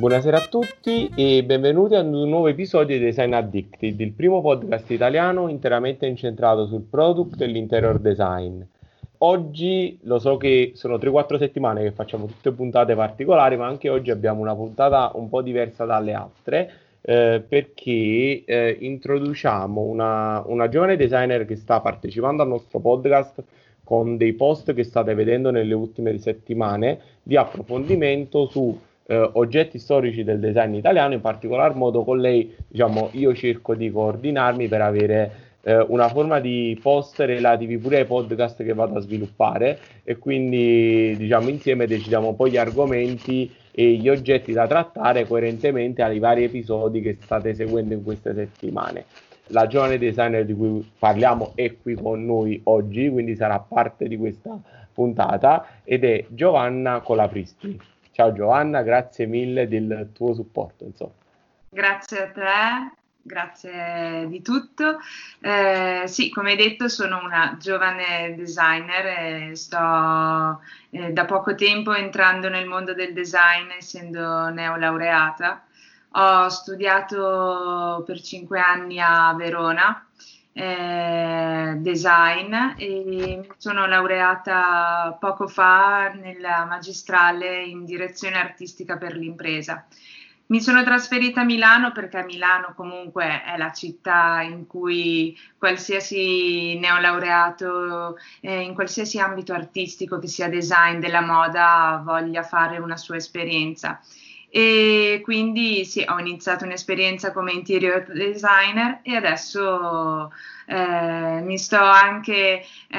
Buonasera a tutti e benvenuti ad un nuovo episodio di Design Addicted, il primo podcast italiano interamente incentrato sul product e l'interior design. Oggi lo so che sono 3-4 settimane che facciamo tutte puntate particolari, ma anche oggi abbiamo una puntata un po' diversa dalle altre eh, perché eh, introduciamo una, una giovane designer che sta partecipando al nostro podcast con dei post che state vedendo nelle ultime settimane di approfondimento su eh, oggetti storici del design italiano, in particolar modo con lei diciamo, io cerco di coordinarmi per avere eh, una forma di post relativi pure ai podcast che vado a sviluppare e quindi diciamo insieme decidiamo poi gli argomenti e gli oggetti da trattare coerentemente ai vari episodi che state seguendo in queste settimane. La giovane designer di cui parliamo è qui con noi oggi, quindi sarà parte di questa puntata ed è Giovanna Colapristi. Ciao Giovanna, grazie mille del tuo supporto. Insomma. Grazie a te, grazie di tutto. Eh, sì, come hai detto, sono una giovane designer e sto eh, da poco tempo entrando nel mondo del design, essendo neolaureata. Ho studiato per cinque anni a Verona eh, design e sono laureata poco fa nella magistrale in direzione artistica per l'impresa. Mi sono trasferita a Milano perché Milano comunque è la città in cui qualsiasi neolaureato eh, in qualsiasi ambito artistico, che sia design, della moda, voglia fare una sua esperienza e quindi sì, ho iniziato un'esperienza come interior designer e adesso eh, mi sto anche eh,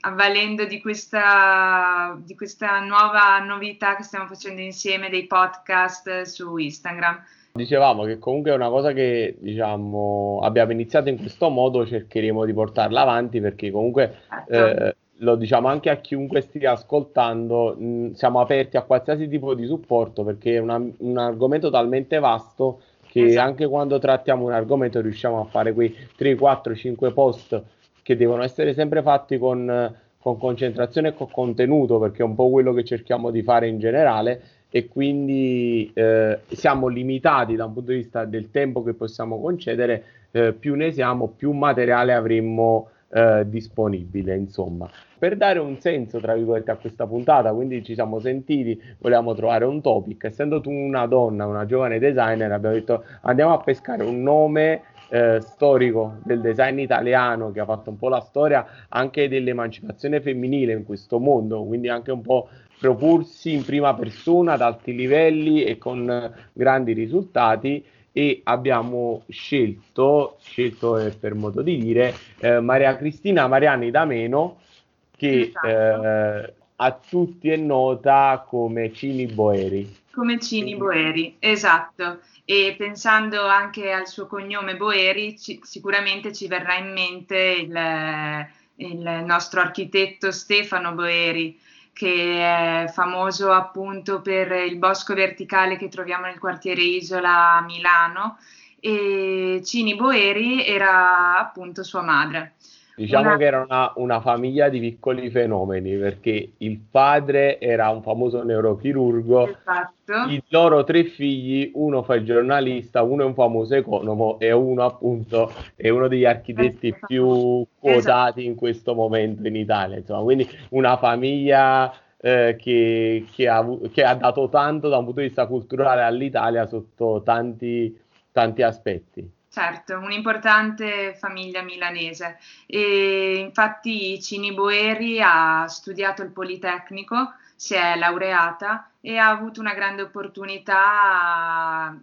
avvalendo di questa, di questa nuova novità che stiamo facendo insieme dei podcast su Instagram. Dicevamo che comunque è una cosa che diciamo abbiamo iniziato in questo modo, cercheremo di portarla avanti perché comunque certo. eh, lo diciamo anche a chiunque stia ascoltando, mh, siamo aperti a qualsiasi tipo di supporto perché è una, un argomento talmente vasto che esatto. anche quando trattiamo un argomento riusciamo a fare quei 3, 4, 5 post che devono essere sempre fatti con, con concentrazione e con contenuto perché è un po' quello che cerchiamo di fare in generale e quindi eh, siamo limitati da un punto di vista del tempo che possiamo concedere, eh, più ne siamo, più materiale avremmo eh, disponibile, insomma. Per dare un senso, tra virgolette, a questa puntata, quindi ci siamo sentiti, volevamo trovare un topic. Essendo tu una donna, una giovane designer, abbiamo detto andiamo a pescare un nome eh, storico del design italiano che ha fatto un po' la storia anche dell'emancipazione femminile in questo mondo, quindi anche un po' proporsi in prima persona ad alti livelli e con grandi risultati e abbiamo scelto, scelto eh, per modo di dire, eh, Maria Cristina Mariani D'Ameno, che esatto. eh, a tutti è nota come Cini Boeri. Come Cini Boeri, esatto. E pensando anche al suo cognome Boeri, ci, sicuramente ci verrà in mente il, il nostro architetto Stefano Boeri, che è famoso appunto per il bosco verticale che troviamo nel quartiere Isola a Milano e Cini Boeri era appunto sua madre. Diciamo una... che era una, una, famiglia di piccoli fenomeni perché il padre era un famoso neurochirurgo, esatto. i loro tre figli, uno fa il giornalista, uno è un famoso economo e uno appunto è uno degli architetti esatto. più quotati esatto. in questo momento in Italia. Insomma, quindi una famiglia eh, che, che, ha, che, ha, dato tanto da un punto di vista culturale all'Italia sotto tanti, tanti aspetti. Certo, un'importante famiglia milanese. E infatti Cini Boeri ha studiato il Politecnico, si è laureata e ha avuto una grande opportunità,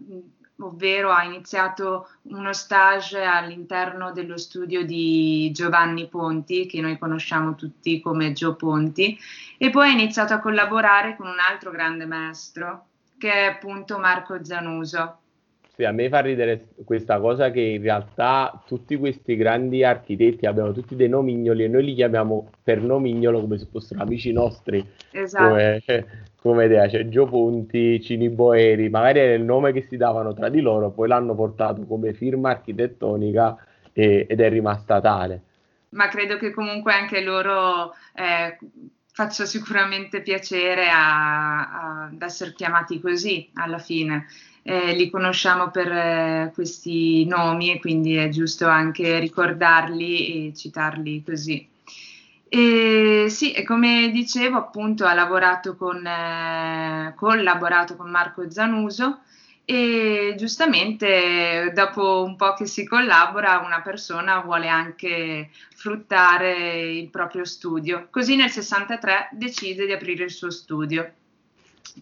ovvero ha iniziato uno stage all'interno dello studio di Giovanni Ponti, che noi conosciamo tutti come Gio Ponti, e poi ha iniziato a collaborare con un altro grande maestro, che è appunto Marco Zanuso sì, a me fa ridere questa cosa che in realtà tutti questi grandi architetti abbiamo tutti dei nomignoli e noi li chiamiamo per nomignolo come se fossero amici nostri. Esatto. Come, come idea, c'è Gio Ponti, Cini Boeri, magari era il nome che si davano tra di loro, poi l'hanno portato come firma architettonica e, ed è rimasta tale. Ma credo che comunque anche loro eh, faccia sicuramente piacere a, a, ad essere chiamati così alla fine. Eh, li conosciamo per eh, questi nomi e quindi è giusto anche ricordarli e citarli così. E sì, e come dicevo, appunto, ha lavorato con, eh, collaborato con Marco Zanuso e giustamente dopo un po' che si collabora una persona vuole anche fruttare il proprio studio. Così nel 63 decide di aprire il suo studio.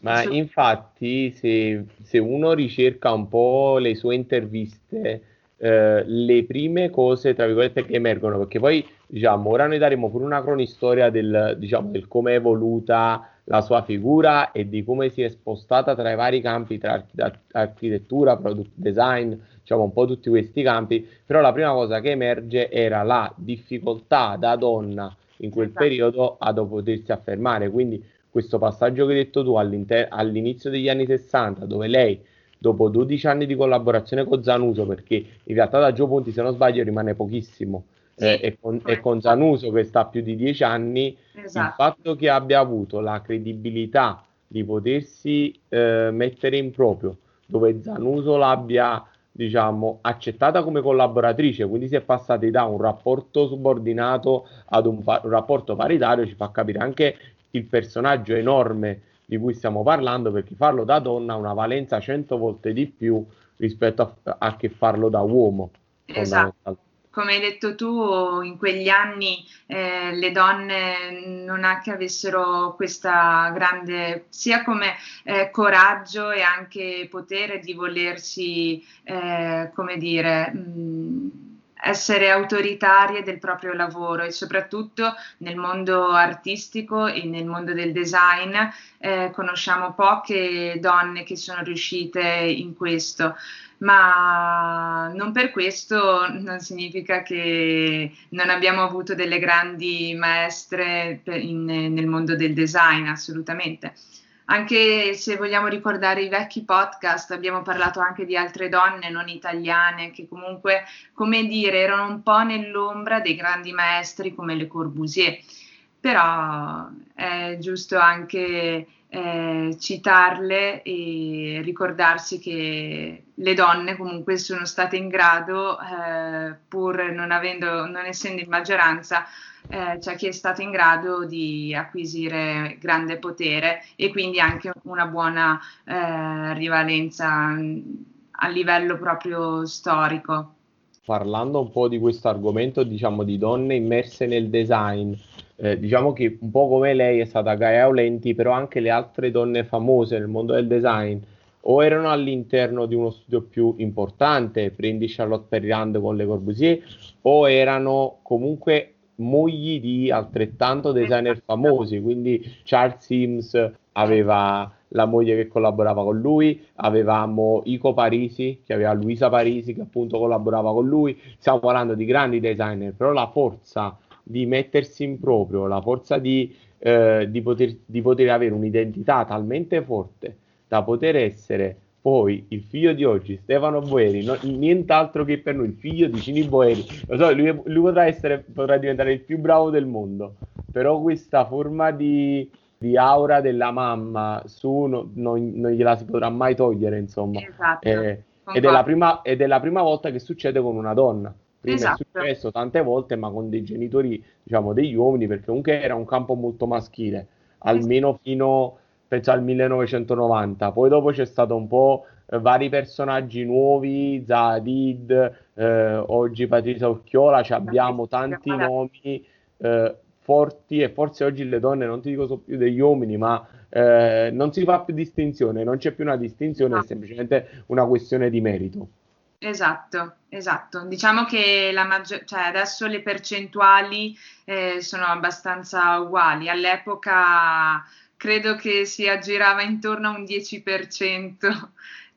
Ma Su... infatti se, se, uno ricerca un po' le sue interviste, eh, le prime cose, tra virgolette, che emergono, perché poi diciamo, ora noi daremo pure una cronistoria del, diciamo, del come è evoluta la sua figura e di come si è spostata tra i vari campi, tra architettura, product design, diciamo un po' tutti questi campi, però la prima cosa che emerge era la difficoltà da donna in quel esatto. periodo a potersi affermare, quindi questo passaggio che hai detto tu all'inizio degli anni 60, dove lei dopo 12 anni di collaborazione con Zanuso, perché in realtà da Gio Ponti, se non sbaglio, rimane pochissimo, sì, eh, e, con, e, con, Zanuso che sta più di 10 anni, esatto. il fatto che abbia avuto la credibilità di potersi eh, mettere in proprio, dove Zanuso l'abbia diciamo, accettata come collaboratrice, quindi si è passati da un rapporto subordinato ad un, pa- un rapporto paritario, ci fa capire anche il personaggio enorme di cui stiamo parlando, perché farlo da donna ha una valenza cento volte di più rispetto a, a che farlo da uomo. Esatto. Come hai detto tu, in quegli anni eh, le donne non è che avessero questa grande, sia come eh, coraggio e anche potere di volersi, eh, come dire, mh, essere autoritarie del proprio lavoro e soprattutto nel mondo artistico e nel mondo del design eh, conosciamo poche donne che sono riuscite in questo. Ma non per questo non significa che non abbiamo avuto delle grandi maestre in, nel mondo del design, assolutamente anche se vogliamo ricordare i vecchi podcast, abbiamo parlato anche di altre donne non italiane che comunque, come dire, erano un po' nell'ombra dei grandi maestri come Le Corbusier. Però è giusto anche eh, citarle e ricordarsi che le donne comunque sono state in grado, eh, pur non, avendo, non essendo in maggioranza, eh, c'è chi è stato in grado di acquisire grande potere e quindi anche una buona eh, rivalenza a livello proprio storico. Parlando un po' di questo argomento, diciamo di donne immerse nel design, eh, diciamo che un po' come lei è stata Gaia Aulenti, però anche le altre donne famose nel mondo del design o erano all'interno di uno studio più importante, prendi Charlotte Perriand con Le Corbusier, o erano comunque mogli di altrettanto designer famosi, quindi Charles Sims aveva la moglie che collaborava con lui, avevamo Ico Parisi, che aveva Luisa Parisi che appunto collaborava con lui, stiamo parlando di grandi designer, però la forza di mettersi in proprio, la forza di, eh, di, poter, di poter avere un'identità talmente forte da poter essere poi il figlio di oggi, Stefano Boeri, no, nient'altro che per noi il figlio di Cini Boeri. Lo so, lui, lui potrà, essere, potrà diventare il più bravo del mondo, però questa forma di, di aura della mamma su no, non, non, gliela si potrà mai togliere, insomma. Esatto. Eh, ed, è prima, ed, è la prima, volta che succede con una donna. Prima esatto. è successo tante volte, ma con dei genitori, diciamo, degli uomini, perché comunque era un campo molto maschile, almeno fino penso al 1990. Poi dopo c'è stato un po' eh, vari personaggi nuovi, Zadid, eh, oggi Patrizia Occhiola, abbiamo tanti nomi eh, forti e forse oggi le donne, non ti dico sono più degli uomini, ma eh, non si fa più distinzione, non c'è più una distinzione, è semplicemente una questione di merito. Esatto, esatto. Diciamo che la maggior, cioè adesso le percentuali eh, sono abbastanza uguali. All'epoca credo che si aggirava intorno a un 10%.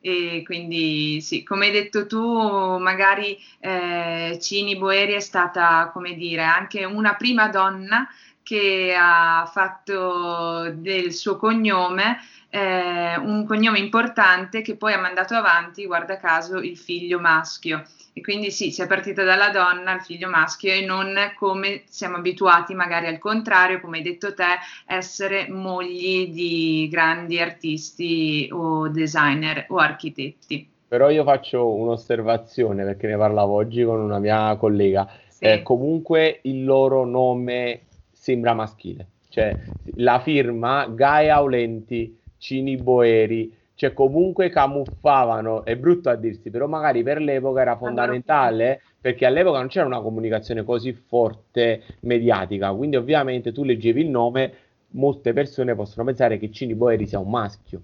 E quindi sì, come hai detto tu, magari eh, Cini Boeri è stata, come dire, anche una prima donna che ha fatto del suo cognome eh, un cognome importante che poi ha mandato avanti, guarda caso, il figlio maschio. E quindi sì, si è partito dalla donna al figlio maschio e non come siamo abituati magari al contrario, come hai detto te, essere mogli di grandi artisti o designer o architetti. Però io faccio un'osservazione perché ne parlavo oggi con una mia collega. Sì. Eh, comunque il loro nome sembra maschile, cioè la firma Gaia Aulenti Cini Boeri, cioè comunque camuffavano, è brutto a dirsi, però magari per l'epoca era fondamentale perché all'epoca non c'era una comunicazione così forte mediatica, quindi ovviamente tu leggevi il nome, molte persone possono pensare che Cini Boeri sia un maschio.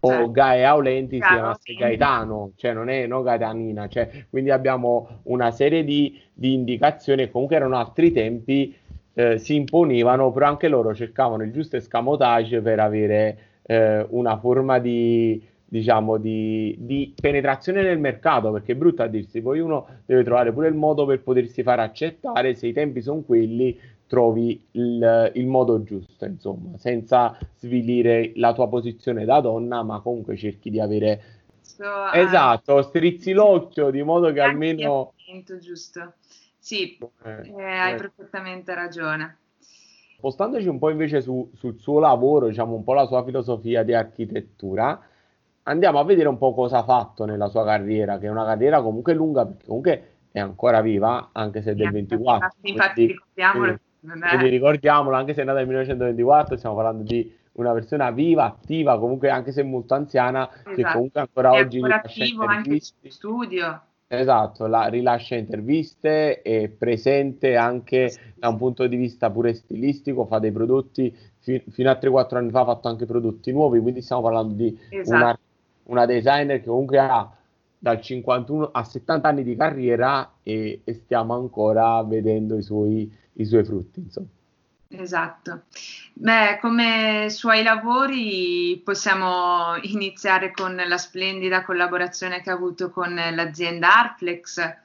O certo. Gaia Aulenti si chiamasse Gaetano, cioè non è no Gaetanina, cioè, quindi abbiamo una serie di, di indicazioni, comunque erano altri tempi, eh, si imponevano, però anche loro cercavano il giusto escamotage per avere eh, una forma di, diciamo, di, di, penetrazione nel mercato, perché è brutto a dirsi, poi uno deve trovare pure il modo per potersi far accettare, se i tempi sono quelli, trovi il, il, modo giusto, insomma, senza svilire la tua posizione da donna, ma comunque cerchi di avere... So, esatto, uh, strizzi l'occhio di modo che almeno... Giusto. Sì, eh, eh, hai eh. perfettamente ragione. Spostandoci un po' invece su, sul suo lavoro, diciamo un po' la sua filosofia di architettura, andiamo a vedere un po' cosa ha fatto nella sua carriera, che è una carriera comunque lunga, perché comunque è ancora viva, anche se è del 24. Infatti, ricordiamolo. Quindi, ricordiamolo, anche se è nata nel 1924, stiamo parlando di una persona viva, attiva, comunque anche se molto anziana, esatto. che comunque ancora è oggi ancora attivo anche in studio. Esatto, la, rilascia interviste, è presente anche da un punto di vista pure stilistico, fa dei prodotti, fi, fino a 3-4 anni fa ha fatto anche prodotti nuovi, quindi stiamo parlando di esatto. una, una, designer che comunque ha dal 51 a 70 anni di carriera e, e stiamo ancora vedendo i suoi, i suoi frutti. Insomma. Esatto. Beh, come suoi lavori possiamo iniziare con la splendida collaborazione che ha avuto con l'azienda Arflex.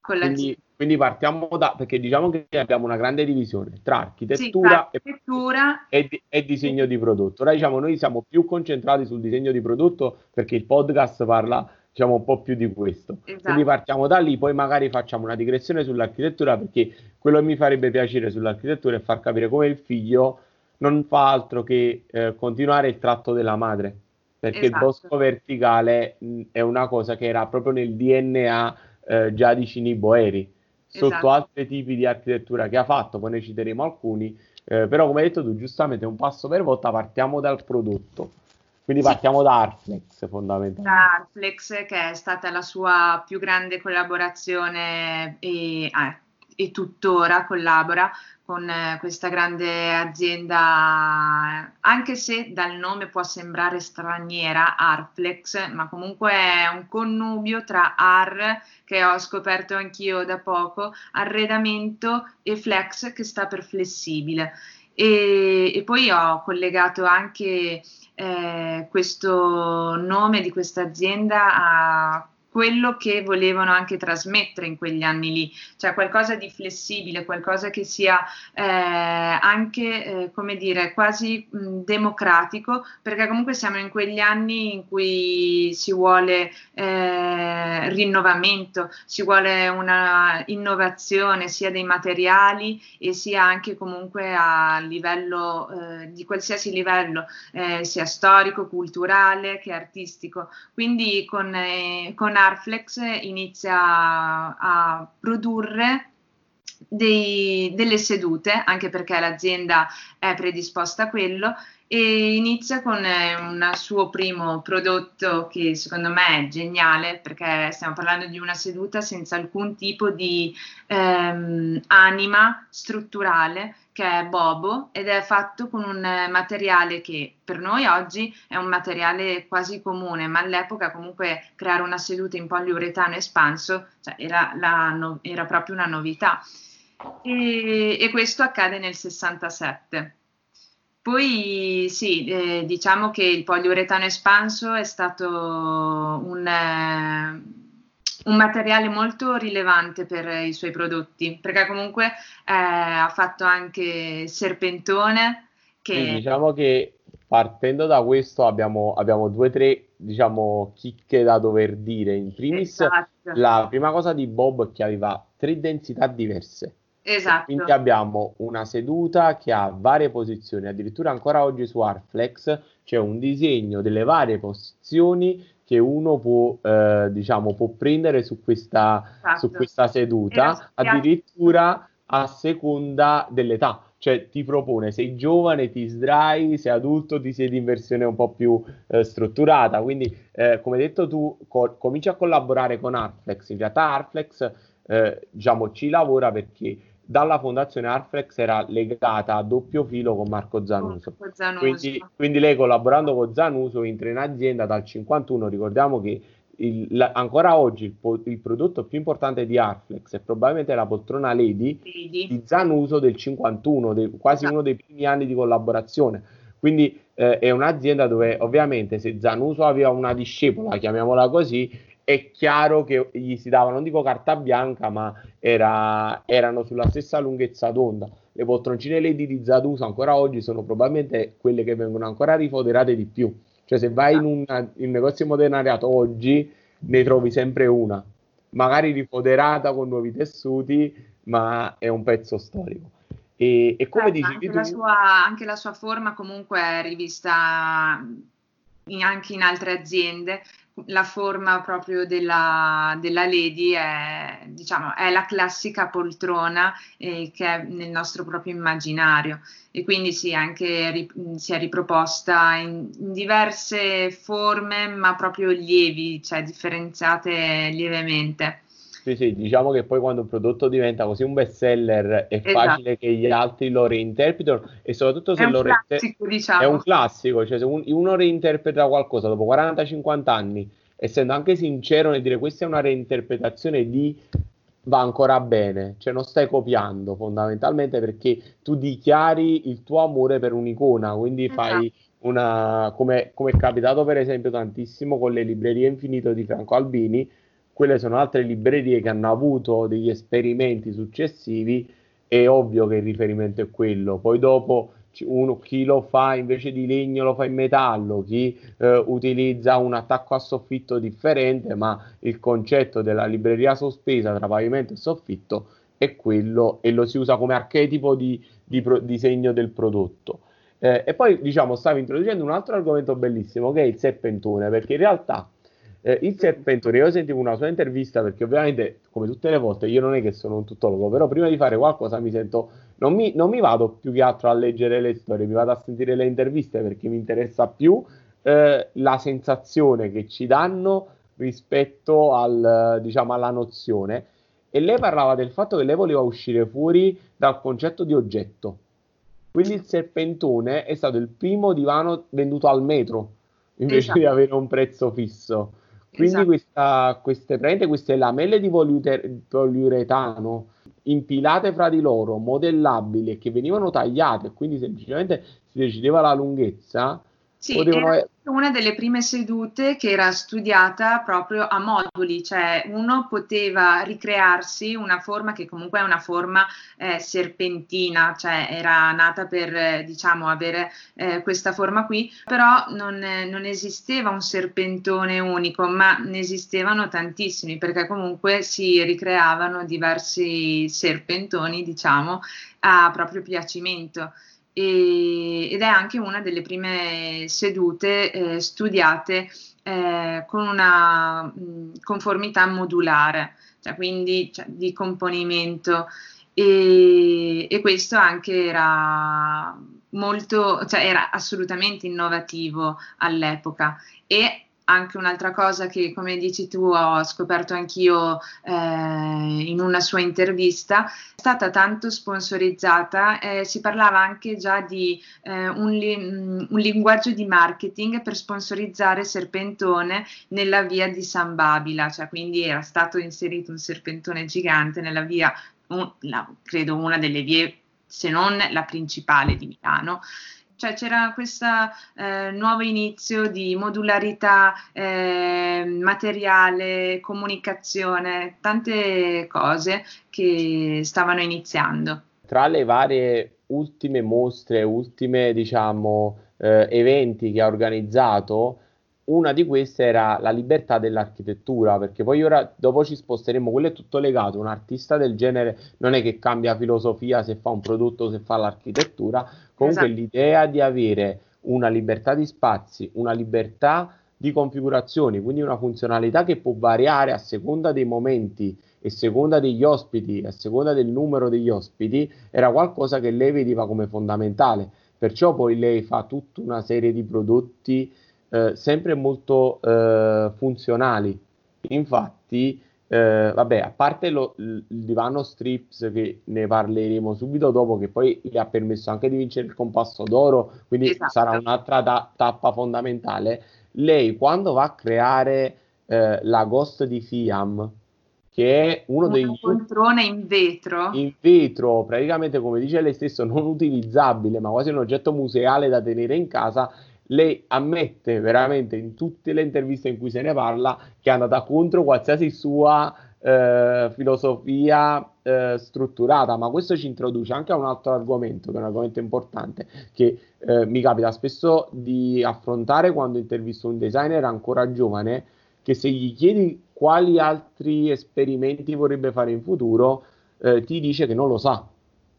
Con quindi, quindi, partiamo da, perché diciamo che abbiamo una grande divisione tra architettura, sì, architettura e, e, e, disegno di prodotto. Ora diciamo noi siamo più concentrati sul disegno di prodotto perché il podcast parla diciamo un po' più di questo. Esatto. Quindi partiamo da lì, poi magari facciamo una digressione sull'architettura perché quello che mi farebbe piacere sull'architettura è far capire come il figlio non fa altro che eh, continuare il tratto della madre, perché esatto. il bosco verticale mh, è una cosa che era proprio nel DNA eh, già di Cini Boeri, sotto esatto. altri tipi di architettura che ha fatto, poi ne citeremo alcuni, eh, però come hai detto tu giustamente un passo per volta partiamo dal prodotto. Quindi sì. partiamo da Arflex fondamentalmente. Da Arflex che è stata la sua più grande collaborazione e, ah, e tuttora collabora con eh, questa grande azienda, anche se dal nome può sembrare straniera, Arflex, ma comunque è un connubio tra AR, che ho scoperto anch'io da poco, arredamento e flex, che sta per flessibile. E, e poi ho collegato anche eh, questo nome di questa azienda a quello che volevano anche trasmettere in quegli anni lì, cioè qualcosa di flessibile, qualcosa che sia eh, anche, eh, come dire, quasi mh, democratico, perché comunque siamo in quegli anni in cui si vuole eh, rinnovamento, si vuole una innovazione sia dei materiali e sia anche comunque a livello eh, di qualsiasi livello, eh, sia storico, culturale che artistico. Quindi con, eh, con Arflex inizia a, produrre dei, delle sedute, anche perché l'azienda è predisposta a quello, e inizia con eh, un suo primo prodotto che secondo me è geniale perché stiamo parlando di una seduta senza alcun tipo di ehm, anima strutturale che è Bobo ed è fatto con un materiale che per noi oggi è un materiale quasi comune, ma all'epoca comunque creare una seduta in poliuretano espanso cioè era, la, era, proprio una novità. E, e, questo accade nel 67. Poi sì, eh, diciamo che il poliuretano espanso è stato un... Eh, un materiale molto rilevante per i suoi prodotti, perché comunque eh, ha fatto anche Serpentone. Che... Sì, diciamo che partendo da questo abbiamo, abbiamo due o tre diciamo, chicche da dover dire. In primis, esatto. la prima cosa di Bob è che aveva tre densità diverse. Esatto. Quindi abbiamo una seduta che ha varie posizioni, addirittura ancora oggi su Arflex c'è un disegno delle varie posizioni che uno può, eh, diciamo, può prendere su questa, esatto. su questa seduta, addirittura a seconda dell'età. Cioè ti propone, sei giovane, ti sdrai, sei adulto, ti siedi in versione un po' più eh, strutturata. Quindi, eh, come detto tu, co- cominci a collaborare con Arflex. In realtà Arflex, eh, diciamo, ci lavora perché dalla fondazione Arflex era legata a doppio filo con Marco Zanuso. Marco Zanuso. Quindi, quindi, lei collaborando con Zanuso entra in azienda dal 51, ricordiamo che il, la, ancora oggi il, il, prodotto più importante di Arflex è probabilmente la poltrona Lady, Lady. di Zanuso del 51, de, quasi uno dei primi anni di collaborazione. Quindi eh, è un'azienda dove ovviamente se Zanuso aveva una discepola, chiamiamola così, è chiaro che gli si dava, non dico carta bianca, ma era, erano sulla stessa lunghezza d'onda. Le poltroncine LED di Zaduso ancora oggi sono probabilmente quelle che vengono ancora rifoderate di più. Cioè se vai in, una, in un negozio modernariato oggi ne trovi sempre una, magari rifoderata con nuovi tessuti, ma è un pezzo storico. E, e come certo, dici anche, tu... la sua, anche la sua forma comunque è rivista in, anche in altre aziende la forma proprio della, della Lady è, diciamo, è la classica poltrona eh, che è nel nostro proprio immaginario e quindi sì, anche ri, si è riproposta in, in, diverse forme ma proprio lievi, cioè differenziate lievemente. Sì, sì, diciamo che poi quando un prodotto diventa così un best seller è esatto. facile che gli altri lo reinterpretino e soprattutto se lo reinterpretano. Diciamo. È un classico, cioè se un, uno reinterpreta qualcosa dopo 40-50 anni, essendo anche sincero nel dire questa è una reinterpretazione di va ancora bene, cioè non stai copiando fondamentalmente perché tu dichiari il tuo amore per un'icona, quindi esatto. fai una, come, come è capitato per esempio tantissimo con le librerie infinito di Franco Albini, quelle sono altre librerie che hanno avuto degli esperimenti successivi, è ovvio che il riferimento è quello. Poi dopo uno, chi lo fa invece di legno lo fa in metallo, chi eh, utilizza un attacco a soffitto differente, ma il concetto della libreria sospesa tra pavimento e soffitto è quello e lo si usa come archetipo di, di pro, disegno del prodotto. Eh, e poi diciamo stavi introducendo un altro argomento bellissimo che è il serpentone, perché in realtà eh, il serpentone, io sentivo una sua intervista perché ovviamente, come tutte le volte, io non è che sono un tuttologo, però prima di fare qualcosa mi sento, non mi, non mi vado più che altro a leggere le storie, mi vado a sentire le interviste perché mi interessa più eh, la sensazione che ci danno rispetto al, diciamo, alla nozione. E lei parlava del fatto che lei voleva uscire fuori dal concetto di oggetto. Quindi il serpentone è stato il primo divano venduto al metro invece esatto. di avere un prezzo fisso. Quindi esatto. questa, queste, prende queste lamelle di poliuretano impilate fra di loro, modellabili che venivano tagliate, quindi semplicemente si decideva la lunghezza, sì, potevano... era una delle prime sedute che era studiata proprio a moduli, cioè uno poteva ricrearsi una forma che comunque è una forma eh, serpentina, cioè era nata per eh, diciamo avere eh, questa forma qui, però non, non, esisteva un serpentone unico, ma ne esistevano tantissimi perché comunque si ricreavano diversi serpentoni, diciamo, a proprio piacimento e, ed è anche una delle prime sedute eh, studiate eh, con una mh, conformità modulare, cioè quindi cioè, di componimento. E, e, questo anche era molto, cioè era assolutamente innovativo all'epoca. E anche un'altra cosa che, come dici tu, ho scoperto anch'io eh, in una sua intervista, è stata tanto sponsorizzata, eh, si parlava anche già di eh, un, li- un, linguaggio di marketing per sponsorizzare Serpentone nella via di San Babila, cioè quindi era stato inserito un serpentone gigante nella via, un, la, credo una delle vie, se non la principale di Milano cioè c'era questo eh, nuovo inizio di modularità eh, materiale, comunicazione, tante cose che stavano iniziando. Tra le varie ultime mostre, ultime diciamo eh, eventi che ha organizzato, una di queste era la libertà dell'architettura, perché poi ora dopo ci sposteremo, quello è tutto legato, un artista del genere non è che cambia filosofia se fa un prodotto, se fa l'architettura, comunque esatto. l'idea di avere una libertà di spazi, una libertà di configurazioni, quindi una funzionalità che può variare a seconda dei momenti e a seconda degli ospiti, a seconda del numero degli ospiti, era qualcosa che lei vedeva come fondamentale. Perciò poi lei fa tutta una serie di prodotti eh, sempre molto eh, funzionali. Infatti, eh, vabbè, a parte lo, il divano strips che ne parleremo subito dopo, che poi le ha permesso anche di vincere il compasso d'oro, quindi esatto. sarà un'altra ta- tappa fondamentale. Lei quando va a creare eh, la Ghost di Fiam, che è uno dei poltrone in vetro in vetro praticamente come dice lei stesso non utilizzabile ma quasi un oggetto museale da tenere in casa lei ammette veramente in tutte le interviste in cui se ne parla che è andata contro qualsiasi sua eh, filosofia eh, strutturata, ma questo ci introduce anche a un altro argomento, che è un argomento importante, che eh, mi capita spesso di affrontare quando intervisto un designer ancora giovane, che se gli chiedi quali altri esperimenti vorrebbe fare in futuro, eh, ti dice che non lo sa,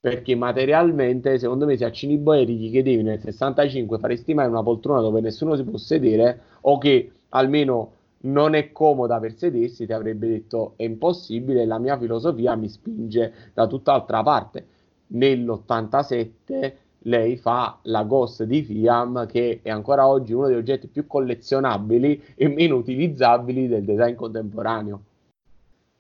perché materialmente, secondo me, se a Ciniboeri gli chiedevi nel 65 faresti mai una poltrona dove nessuno si può sedere o che almeno non è comoda per sedersi, ti avrebbe detto è impossibile, la mia filosofia mi spinge da tutt'altra parte. Nell'87 lei fa la Ghost di Fiam, che è ancora oggi uno degli oggetti più collezionabili e meno utilizzabili del design contemporaneo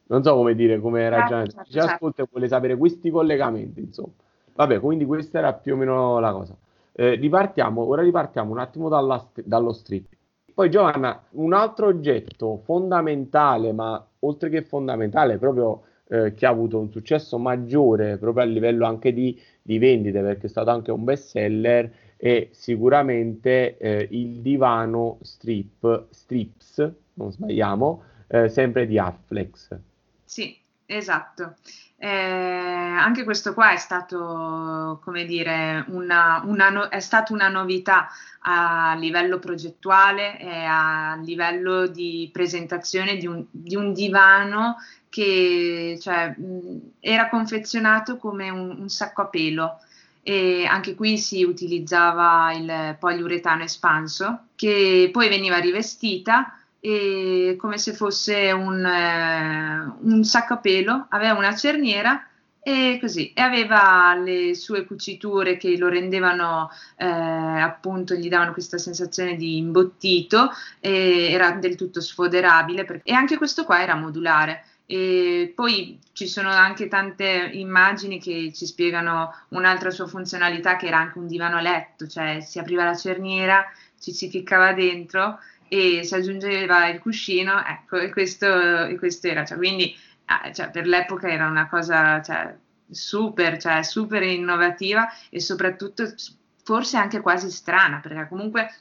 non so come dire, come certo, ragionare. Certo, Ci certo. ascolta e vuole sapere questi collegamenti, insomma. Vabbè, quindi questa era più o meno la cosa. Eh, ripartiamo, ora ripartiamo un attimo dalla, dallo strip. Poi Giovanna, un altro oggetto fondamentale, ma oltre che fondamentale, proprio eh, che ha avuto un successo maggiore proprio a livello anche di, di vendite, perché è stato anche un best seller, è sicuramente eh, il divano strip, strips, non sbagliamo, eh, sempre di Afflex. Sì, esatto. Eh, anche questo qua è stato, come dire, una, una no- è stata una novità a livello progettuale e a livello di presentazione di un, di un divano che cioè, mh, era confezionato come un, un sacco a pelo e anche qui si utilizzava il poliuretano espanso che poi veniva rivestita e come se fosse un, eh, un sacco a pelo, aveva una cerniera e così, e aveva le sue cuciture che lo rendevano eh, appunto, gli davano questa sensazione di imbottito, era del tutto sfoderabile perché, e anche questo qua era modulare. E poi ci sono anche tante immagini che ci spiegano un'altra sua funzionalità che era anche un divano a letto, cioè si apriva la cerniera, ci si ficcava dentro e si aggiungeva il cuscino, ecco, e questo, e questo era, cioè, quindi ah, cioè, per l'epoca era una cosa cioè, super, cioè, super innovativa e soprattutto forse anche quasi strana, perché comunque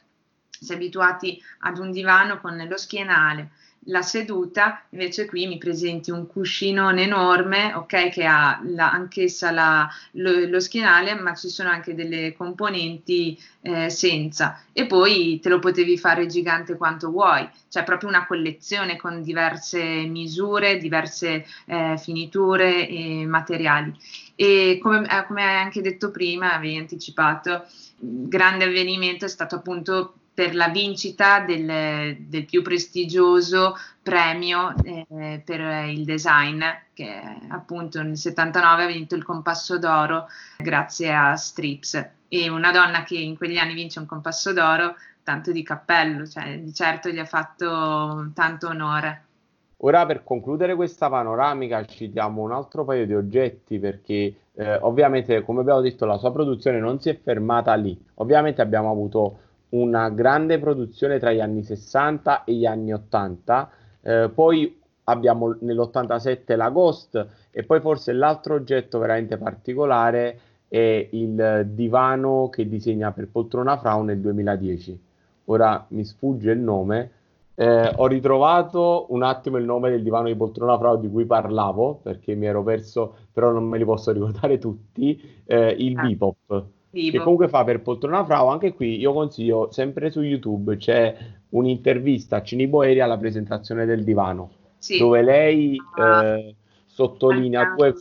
si è abituati ad un divano con lo schienale, la seduta, invece qui mi presenti un cuscinone enorme, ok, che ha la, anch'essa la, lo, lo, schienale, ma ci sono anche delle componenti eh, senza. E poi te lo potevi fare gigante quanto vuoi, cioè proprio una collezione con diverse misure, diverse eh, finiture e materiali. E come, eh, come hai anche detto prima, avevi anticipato, grande avvenimento è stato appunto per la vincita del, del più prestigioso premio eh, per il design, che appunto nel 79 ha vinto il Compasso d'Oro grazie a Strips. E una donna che in quegli anni vince un Compasso d'Oro, tanto di cappello, cioè di certo gli ha fatto tanto onore. Ora per concludere questa panoramica ci diamo un altro paio di oggetti perché eh, ovviamente come abbiamo detto la sua produzione non si è fermata lì, ovviamente abbiamo avuto una grande produzione tra gli anni 60 e gli anni 80, eh, poi abbiamo nell'87 la Ghost e poi forse l'altro oggetto veramente particolare è il divano che disegna per Poltrona Frau nel 2010. Ora mi sfugge il nome. Eh, ho ritrovato un attimo il nome del divano di Poltrona Frau di cui parlavo perché mi ero perso, però non me li posso ricordare tutti. Eh, il ah. Bebop che comunque fa per Poltrona Frau. Anche qui io consiglio sempre su YouTube c'è un'intervista a Ciniboeri alla presentazione del divano sì. dove lei eh, sottolinea due,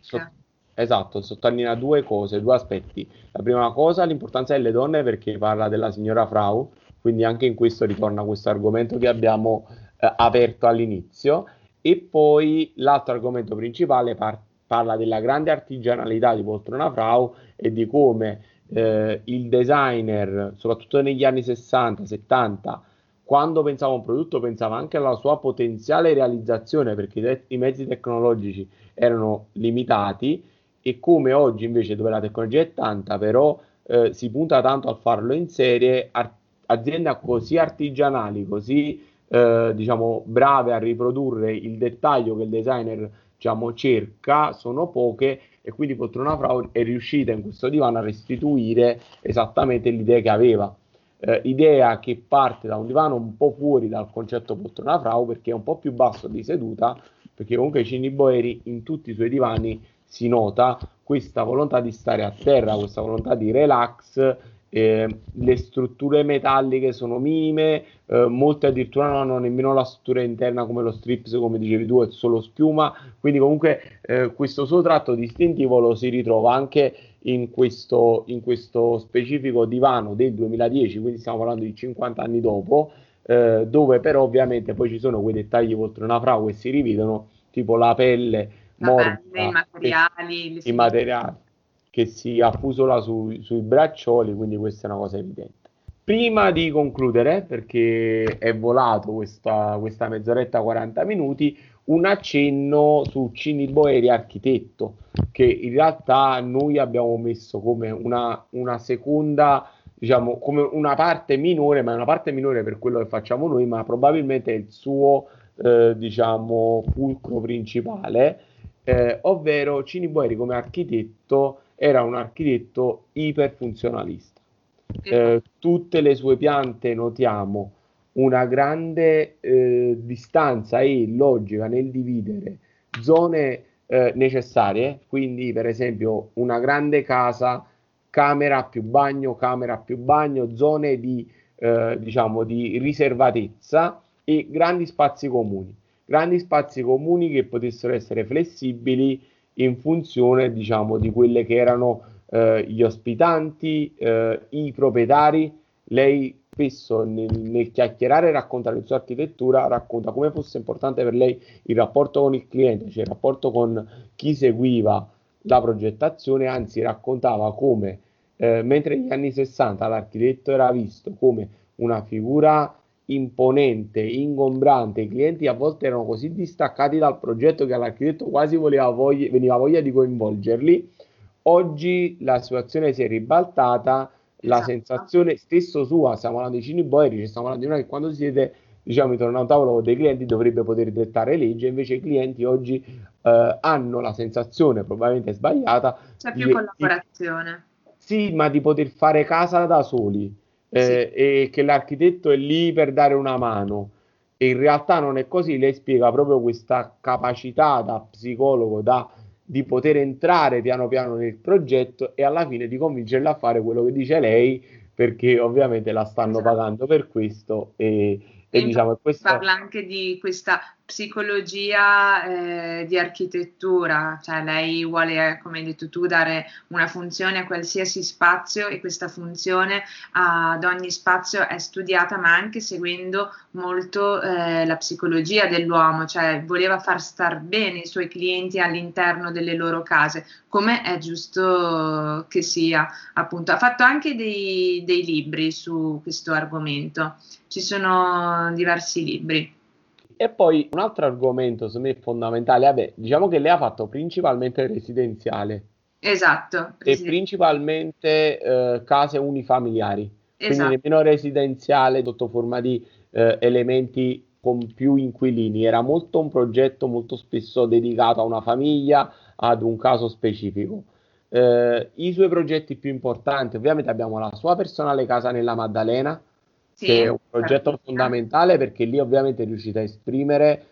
so, esatto, sottolinea due cose, due aspetti. La prima cosa, l'importanza delle donne perché parla della signora Frau, quindi anche in questo ritorna questo argomento che abbiamo eh, aperto all'inizio. E poi l'altro argomento principale par- parla della grande artigianalità di Poltrona Frau e di come eh, il designer, soprattutto negli anni 60, 70, quando pensava a un prodotto pensava anche alla sua potenziale realizzazione perché i, te- i mezzi tecnologici erano limitati e come oggi invece dove la tecnologia è tanta però eh, si punta tanto a farlo in serie ar- aziende così artigianali così eh, diciamo brave a riprodurre il dettaglio che il designer diciamo cerca sono poche e quindi Poltrona Frau è riuscita in questo divano a restituire esattamente l'idea che aveva. Eh, idea che parte da un divano un po' fuori dal concetto poltrona frau perché è un po' più basso di seduta, perché comunque Cini Boeri in tutti i suoi divani si nota questa volontà di stare a terra, questa volontà di relax, eh, le strutture metalliche sono minime, eh, molte addirittura non hanno nemmeno la struttura interna come lo strips, come dicevi tu, è solo schiuma, quindi comunque eh, questo suo tratto distintivo lo si ritrova anche in questo, in questo specifico divano del 2010, quindi stiamo parlando di 50 anni dopo, eh, dove però ovviamente poi ci sono quei dettagli poltrona frau che si rivedono, tipo la pelle morbida, i materiali, i materiali che si affusola su, sui braccioli, quindi questa è una cosa evidente. Prima di concludere, perché è volato questa, questa mezz'oretta 40 minuti, un accenno su Cini Boeri architetto, che in realtà noi abbiamo messo come una, una seconda, diciamo, come una parte minore, ma è una parte minore per quello che facciamo noi, ma probabilmente è il suo, eh, diciamo, fulcro principale, eh, ovvero Cini Boeri come architetto era un architetto iperfunzionalista. Eh, tutte le sue piante notiamo una grande eh, distanza e logica nel dividere zone eh, necessarie, quindi per esempio una grande casa, camera più bagno, camera più bagno, zone di, eh, diciamo, di riservatezza e grandi spazi comuni, grandi spazi comuni che potessero essere flessibili in funzione diciamo, di quelle che erano eh, gli ospitanti, eh, i proprietari. Lei spesso nel, nel chiacchierare e raccontare la sua architettura, racconta come fosse importante per lei il rapporto con il cliente, cioè il rapporto con chi seguiva la progettazione, anzi raccontava come eh, mentre negli anni 60 l'architetto era visto come una figura imponente, ingombrante, i clienti a volte erano così distaccati dal progetto che all'architetto quasi voglia, veniva voglia di coinvolgerli, oggi la situazione si è ribaltata la esatto. sensazione stesso sua, stiamo parlando di Cini Boeri, stiamo parlando di una che quando siete diciamo intorno a un tavolo dei clienti dovrebbe poter dettare legge, invece i clienti oggi eh, hanno la sensazione, probabilmente sbagliata, c'è più di, collaborazione. Di, sì, ma di poter fare casa da soli eh, sì. e che l'architetto è lì per dare una mano. E in realtà non è così, lei spiega proprio questa capacità da psicologo, da di poter entrare piano piano nel progetto e alla fine di convincerla a fare quello che dice lei perché ovviamente la stanno esatto. pagando per questo e, e, diciamo questo... parla anche di questa psicologia eh, di architettura, cioè lei vuole, come hai detto tu, dare una funzione a qualsiasi spazio e questa funzione ad ogni spazio è studiata ma anche seguendo molto eh, la psicologia dell'uomo, cioè voleva far star bene i suoi clienti all'interno delle loro case, come è giusto che sia, appunto. Ha fatto anche dei, dei libri su questo argomento, ci sono diversi libri. E poi un altro argomento, secondo me, fondamentale, vabbè, diciamo che lei ha fatto principalmente residenziale. Esatto. E principalmente eh, case unifamiliari. Esatto. Quindi nemmeno residenziale sotto forma di eh, elementi con più inquilini. Era molto un progetto molto spesso dedicato a una famiglia, ad un caso specifico. eh, i suoi progetti più importanti. Ovviamente abbiamo la sua personale casa nella Maddalena, sì, che è un progetto certo. fondamentale perché lì ovviamente è riuscita a esprimere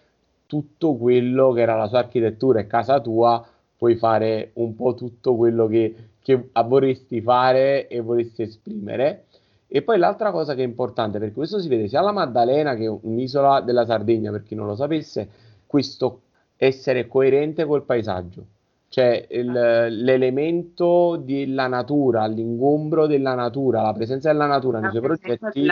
tutto quello che era la sua architettura e casa tua, puoi fare un po' tutto quello che, che vorresti fare e vorresti esprimere. E poi l'altra cosa che è importante, perché questo si vede sia alla Maddalena che è un'isola della Sardegna, per chi non lo sapesse, questo essere coerente col paesaggio. Cioè il, l'elemento della natura, l'ingombro della natura, la presenza della natura la nei suoi progetti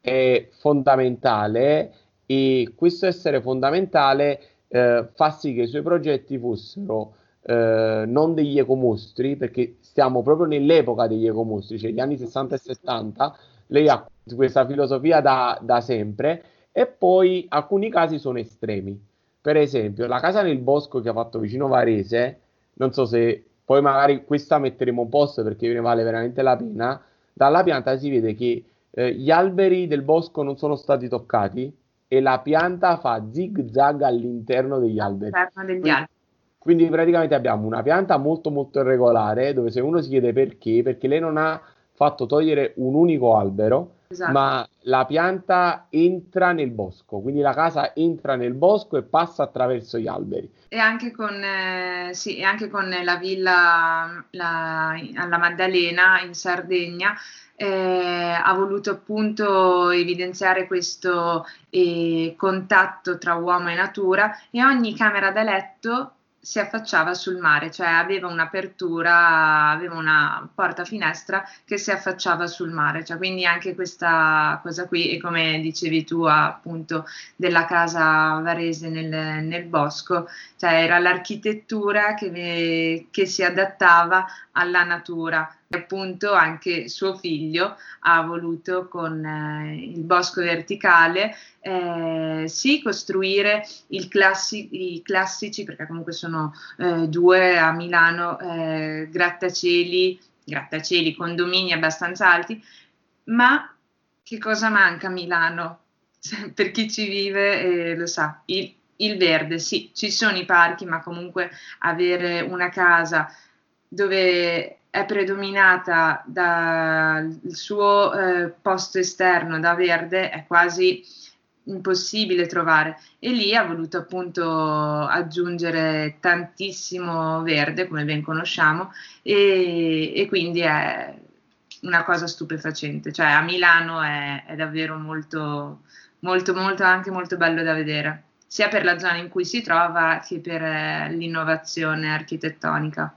è fondamentale e questo essere fondamentale eh, fa sì che i suoi progetti fossero eh, non degli ecomostri, perché stiamo proprio nell'epoca degli ecomostri, cioè gli anni 60 e 70, lei ha questa filosofia da, da sempre e poi alcuni casi sono estremi. Per esempio, la casa nel bosco che ha fatto vicino Varese, non so se poi magari questa metteremo un post perché ne vale veramente la pena. Dalla pianta si vede che eh, gli alberi del bosco non sono stati toccati e la pianta fa zig zag all'interno degli alberi. All'interno degli alberi. Quindi praticamente abbiamo una pianta molto molto irregolare dove se uno si chiede perché, perché lei non ha fatto togliere un unico albero, esatto. ma la pianta entra nel bosco, quindi la casa entra nel bosco e passa attraverso gli alberi. E anche con, eh, sì, anche con la villa la, alla Maddalena in Sardegna eh, ha voluto appunto evidenziare questo eh, contatto tra uomo e natura e ogni camera da letto si affacciava sul mare, cioè aveva un'apertura, aveva una porta finestra che si affacciava sul mare, cioè quindi anche questa cosa qui, e come dicevi tu appunto della casa varese nel, nel bosco, cioè era l'architettura che, che si adattava alla natura appunto anche suo figlio ha voluto con eh, il bosco verticale eh, sì costruire classi- i classici perché comunque sono eh, due a Milano eh, grattacieli grattacieli condomini abbastanza alti ma che cosa manca a Milano? Per chi ci vive eh, lo sa il, il verde sì ci sono i parchi ma comunque avere una casa dove è predominata dal suo eh, posto esterno da verde è quasi impossibile trovare. E lì ha voluto appunto aggiungere tantissimo verde come ben conosciamo e, e quindi è una cosa stupefacente. Cioè a Milano è, è davvero molto molto molto anche molto bello da vedere sia per la zona in cui si trova che per eh, l'innovazione architettonica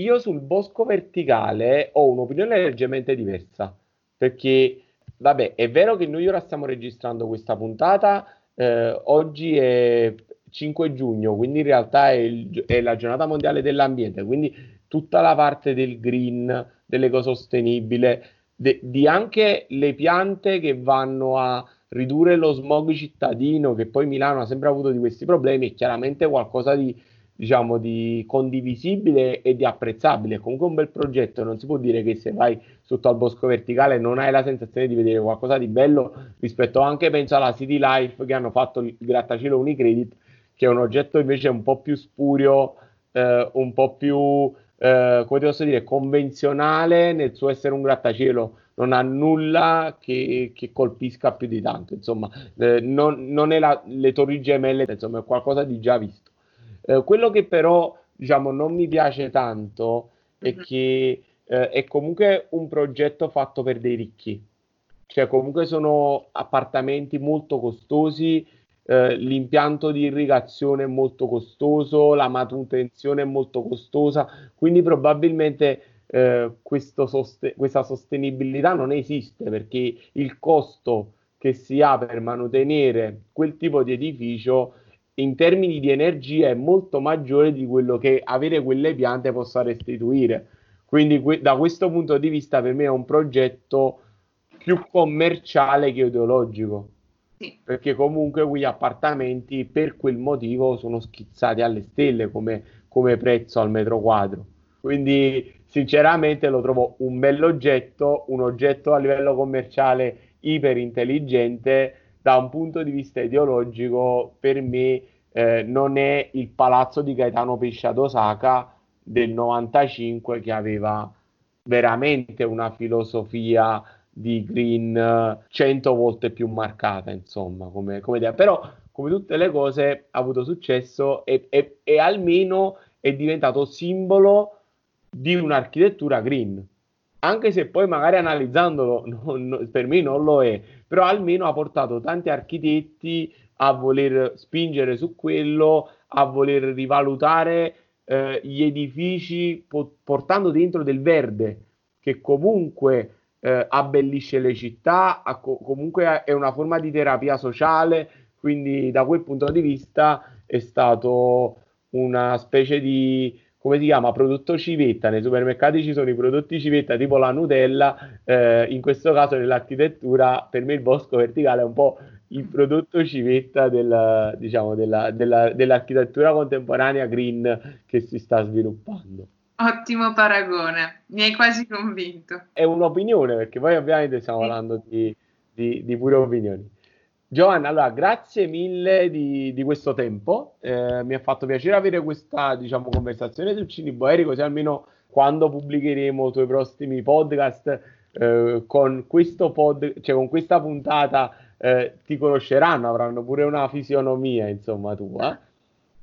io sul bosco verticale ho un'opinione leggermente diversa, perché, vabbè, è vero che noi ora stiamo registrando questa puntata, eh, oggi è 5 giugno, quindi in realtà è, il, è, la giornata mondiale dell'ambiente, quindi tutta la parte del green, dell'ecosostenibile, de, di anche le piante che vanno a ridurre lo smog cittadino, che poi Milano ha sempre avuto di questi problemi, è chiaramente qualcosa di diciamo, di condivisibile e di apprezzabile. Comunque un bel progetto, non si può dire che se vai sotto al bosco verticale non hai la sensazione di vedere qualcosa di bello rispetto anche, penso, alla City Life che hanno fatto il grattacielo Unicredit, che è un oggetto invece un po' più spurio, eh, un po' più, eh, come ti posso dire, convenzionale nel suo essere un grattacielo. Non ha nulla che, che colpisca più di tanto, insomma, eh, non, non, è la, le torri gemelle, insomma, è qualcosa di già visto. Eh, quello che però diciamo, non mi piace tanto è mm-hmm. che eh, è comunque un progetto fatto per dei ricchi, cioè comunque sono appartamenti molto costosi, eh, l'impianto di irrigazione è molto costoso, la manutenzione è molto costosa, quindi probabilmente eh, soste- questa sostenibilità non esiste perché il costo che si ha per mantenere quel tipo di edificio in termini di energia è molto maggiore di quello che avere quelle piante possa restituire. Quindi que- da questo punto di vista per me è un progetto più commerciale che ideologico. Sì. Perché comunque quegli appartamenti per quel motivo sono schizzati alle stelle come, come prezzo al metro quadro. Quindi sinceramente lo trovo un bell'oggetto, un oggetto a livello commerciale iper intelligente da un punto di vista ideologico, per me eh, non è il palazzo di Gaetano Pesce ad Osaka, del 95 che aveva veramente una filosofia di green 100 volte più marcata, insomma, come, come idea. Però, come tutte le cose, ha avuto successo e, e, e almeno è diventato simbolo di un'architettura green. Anche se poi magari analizzandolo non, per me non lo è, però almeno ha portato tanti architetti a voler spingere su quello, a voler rivalutare eh, gli edifici po- portando dentro del verde che comunque eh, abbellisce le città, co- comunque è una forma di terapia sociale, quindi da quel punto di vista è stato una specie di come si chiama prodotto civetta nei supermercati ci sono i prodotti civetta tipo la Nutella eh, in questo caso nell'architettura per me il bosco verticale è un po' il prodotto civetta del, diciamo, della, della, dell'architettura contemporanea green che si sta sviluppando. Ottimo paragone, mi hai quasi convinto. È un'opinione, perché poi ovviamente stiamo parlando di, di, di, pure opinioni. Giovanna, allora, grazie mille di, di questo tempo, eh, mi ha fatto piacere avere questa diciamo, conversazione su Ciniboeri, così almeno quando pubblicheremo i tuoi prossimi podcast, eh, con, pod, cioè, con questa puntata eh, ti conosceranno, avranno pure una fisionomia, insomma, tua.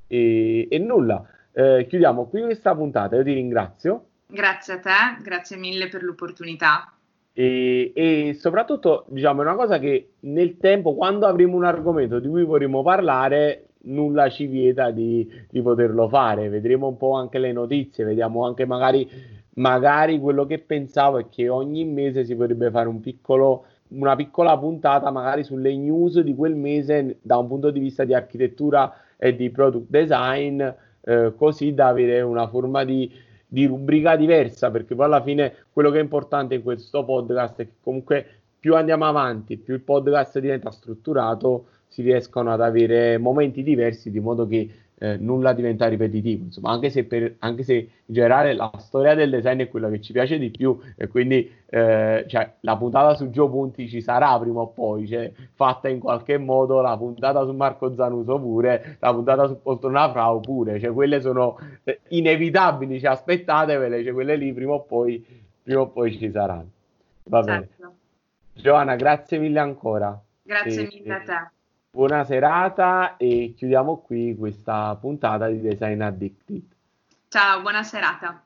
E, e nulla, eh, chiudiamo qui questa puntata. Io ti ringrazio. Grazie a te, grazie mille per l'opportunità. E, e, soprattutto, diciamo, è una cosa che nel tempo, quando avremo un argomento di cui vorremmo parlare, nulla ci vieta di, di poterlo fare. Vedremo un po' anche le notizie, vediamo anche magari, magari quello che pensavo è che ogni mese si potrebbe fare un piccolo una piccola puntata magari sulle news di quel mese da un punto di vista di architettura e di product design, eh, così da avere una forma di, di, rubrica diversa, perché poi alla fine quello che è importante in questo podcast è che comunque più andiamo avanti, più il podcast diventa strutturato, si riescono ad avere momenti diversi di modo che eh, nulla diventa ripetitivo, insomma, anche se, per, anche se, in generale la storia del design è quella che ci piace di più e quindi eh, cioè, la puntata su Gio Punti ci sarà prima o poi, cioè, fatta in qualche modo, la puntata su Marco Zanuso pure, la puntata su Poltrona Frau pure, cioè, quelle sono eh, inevitabili, cioè, aspettatevele, cioè, quelle lì prima o poi, prima o poi ci saranno. Va certo. bene. Giovanna, grazie mille ancora. Grazie e, mille a te. Buona serata e chiudiamo qui questa puntata di Design Addicted. Ciao, buona serata.